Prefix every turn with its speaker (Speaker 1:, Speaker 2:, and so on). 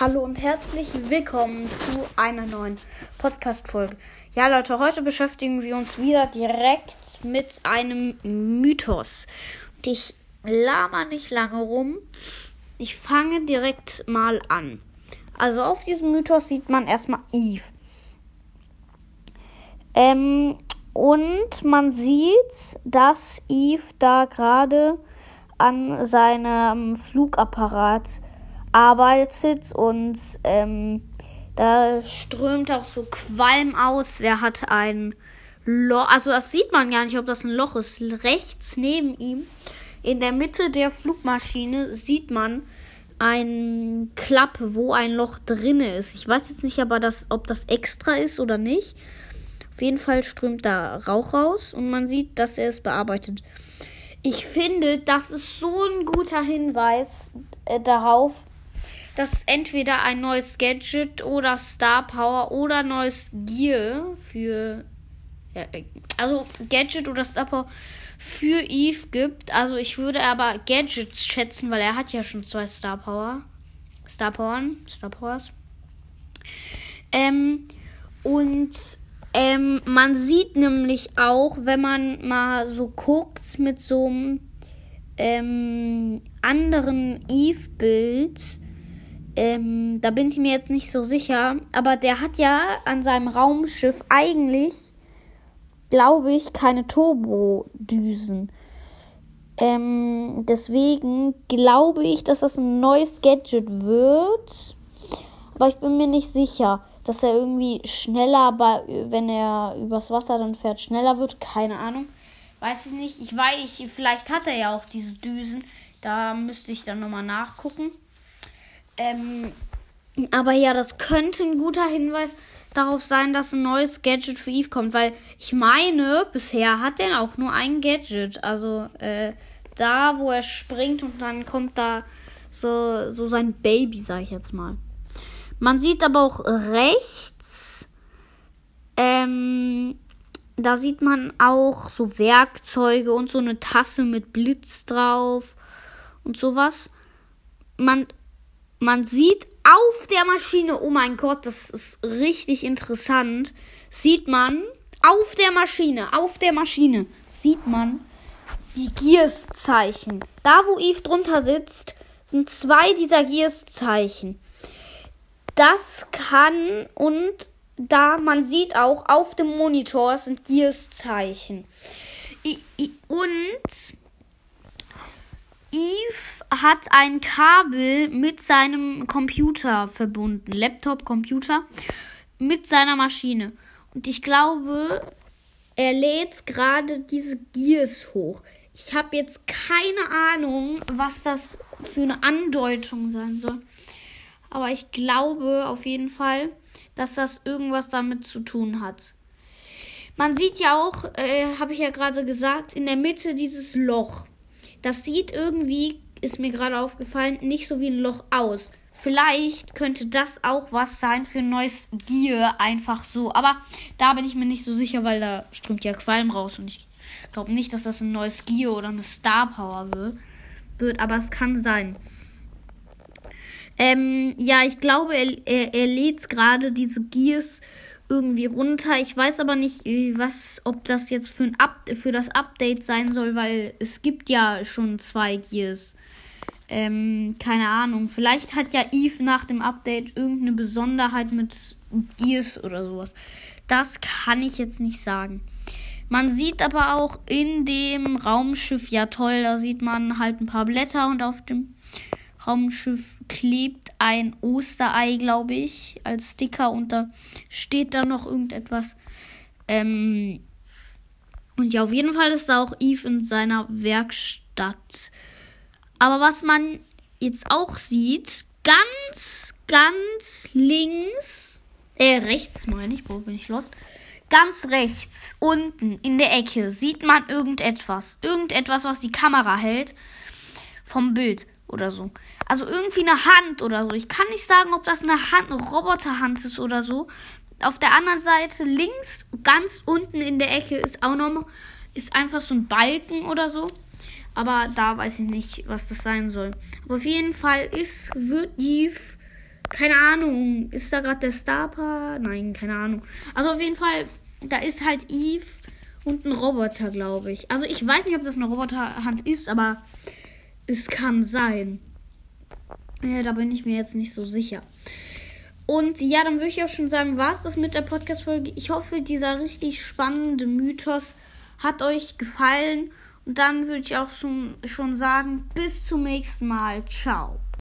Speaker 1: Hallo und herzlich willkommen zu einer neuen Podcast-Folge. Ja, Leute, heute beschäftigen wir uns wieder direkt mit einem Mythos. Und ich laber nicht lange rum. Ich fange direkt mal an. Also auf diesem Mythos sieht man erstmal Eve. Ähm, und man sieht, dass Eve da gerade an seinem Flugapparat arbeitet und ähm, da strömt auch so Qualm aus. Er hat ein Loch, also das sieht man gar nicht, ob das ein Loch ist. Rechts neben ihm, in der Mitte der Flugmaschine, sieht man ein Klapp, wo ein Loch drinne ist. Ich weiß jetzt nicht, aber das, ob das extra ist oder nicht. Auf jeden Fall strömt da Rauch raus und man sieht, dass er es bearbeitet. Ich finde, das ist so ein guter Hinweis äh, darauf, dass entweder ein neues Gadget oder Star Power oder neues Gear für ja, also Gadget oder Star Power für Eve gibt. Also ich würde aber Gadgets schätzen, weil er hat ja schon zwei Star Power. Star Power, Star Powers. Ähm, und ähm, man sieht nämlich auch, wenn man mal so guckt mit so einem ähm, anderen Eve-Bild, ähm, da bin ich mir jetzt nicht so sicher. Aber der hat ja an seinem Raumschiff eigentlich, glaube ich, keine Turbodüsen. Ähm, deswegen glaube ich, dass das ein neues Gadget wird. Aber ich bin mir nicht sicher, dass er irgendwie schneller, wenn er übers Wasser dann fährt, schneller wird. Keine Ahnung. Weiß ich nicht. Ich weiß, ich, vielleicht hat er ja auch diese Düsen. Da müsste ich dann nochmal nachgucken. Ähm, aber ja, das könnte ein guter Hinweis darauf sein, dass ein neues Gadget für Eve kommt, weil ich meine, bisher hat er auch nur ein Gadget. Also äh, da, wo er springt und dann kommt da so, so sein Baby, sag ich jetzt mal. Man sieht aber auch rechts, ähm, da sieht man auch so Werkzeuge und so eine Tasse mit Blitz drauf und sowas. Man man sieht auf der Maschine, oh mein Gott, das ist richtig interessant, sieht man auf der Maschine, auf der Maschine, sieht man die Gears-Zeichen. Da, wo Eve drunter sitzt, sind zwei dieser Gears-Zeichen. Das kann und da man sieht auch auf dem Monitor sind Gears-Zeichen. Und Eve hat ein Kabel mit seinem Computer verbunden, Laptop, Computer, mit seiner Maschine. Und ich glaube, er lädt gerade diese Gears hoch. Ich habe jetzt keine Ahnung, was das für eine Andeutung sein soll. Aber ich glaube auf jeden Fall, dass das irgendwas damit zu tun hat. Man sieht ja auch, äh, habe ich ja gerade gesagt, in der Mitte dieses Loch. Das sieht irgendwie, ist mir gerade aufgefallen, nicht so wie ein Loch aus. Vielleicht könnte das auch was sein für ein neues Gear, einfach so. Aber da bin ich mir nicht so sicher, weil da strömt ja Qualm raus und ich glaube nicht, dass das ein neues Gear oder eine Star Power wird. aber es kann sein. Ähm, ja, ich glaube, er, er, er lädt gerade diese Gears irgendwie runter. Ich weiß aber nicht, was, ob das jetzt für, ein Up für das Update sein soll, weil es gibt ja schon zwei Gears. Ähm, keine Ahnung. Vielleicht hat ja Eve nach dem Update irgendeine Besonderheit mit Gears oder sowas. Das kann ich jetzt nicht sagen. Man sieht aber auch in dem Raumschiff, ja toll, da sieht man halt ein paar Blätter und auf dem Raumschiff klebt ein Osterei, glaube ich, als Sticker und da steht da noch irgendetwas. Ähm, und ja, auf jeden Fall ist da auch Eve in seiner Werkstatt. Aber was man jetzt auch sieht, ganz, ganz links, äh, rechts meine ich, wo bin ich los? Ganz rechts, unten in der Ecke, sieht man irgendetwas. Irgendetwas, was die Kamera hält vom Bild oder so. Also irgendwie eine Hand oder so. Ich kann nicht sagen, ob das eine Hand, eine Roboterhand ist oder so. Auf der anderen Seite links, ganz unten in der Ecke ist auch noch ist einfach so ein Balken oder so. Aber da weiß ich nicht, was das sein soll. Aber auf jeden Fall ist, wird Eve keine Ahnung, ist da gerade der Starper? Nein, keine Ahnung. Also auf jeden Fall, da ist halt Eve und ein Roboter, glaube ich. Also ich weiß nicht, ob das eine Roboterhand ist, aber es kann sein. Ja, da bin ich mir jetzt nicht so sicher. Und ja, dann würde ich auch schon sagen, war es das mit der Podcast-Folge. Ich hoffe, dieser richtig spannende Mythos hat euch gefallen. Und dann würde ich auch schon, schon sagen, bis zum nächsten Mal. Ciao.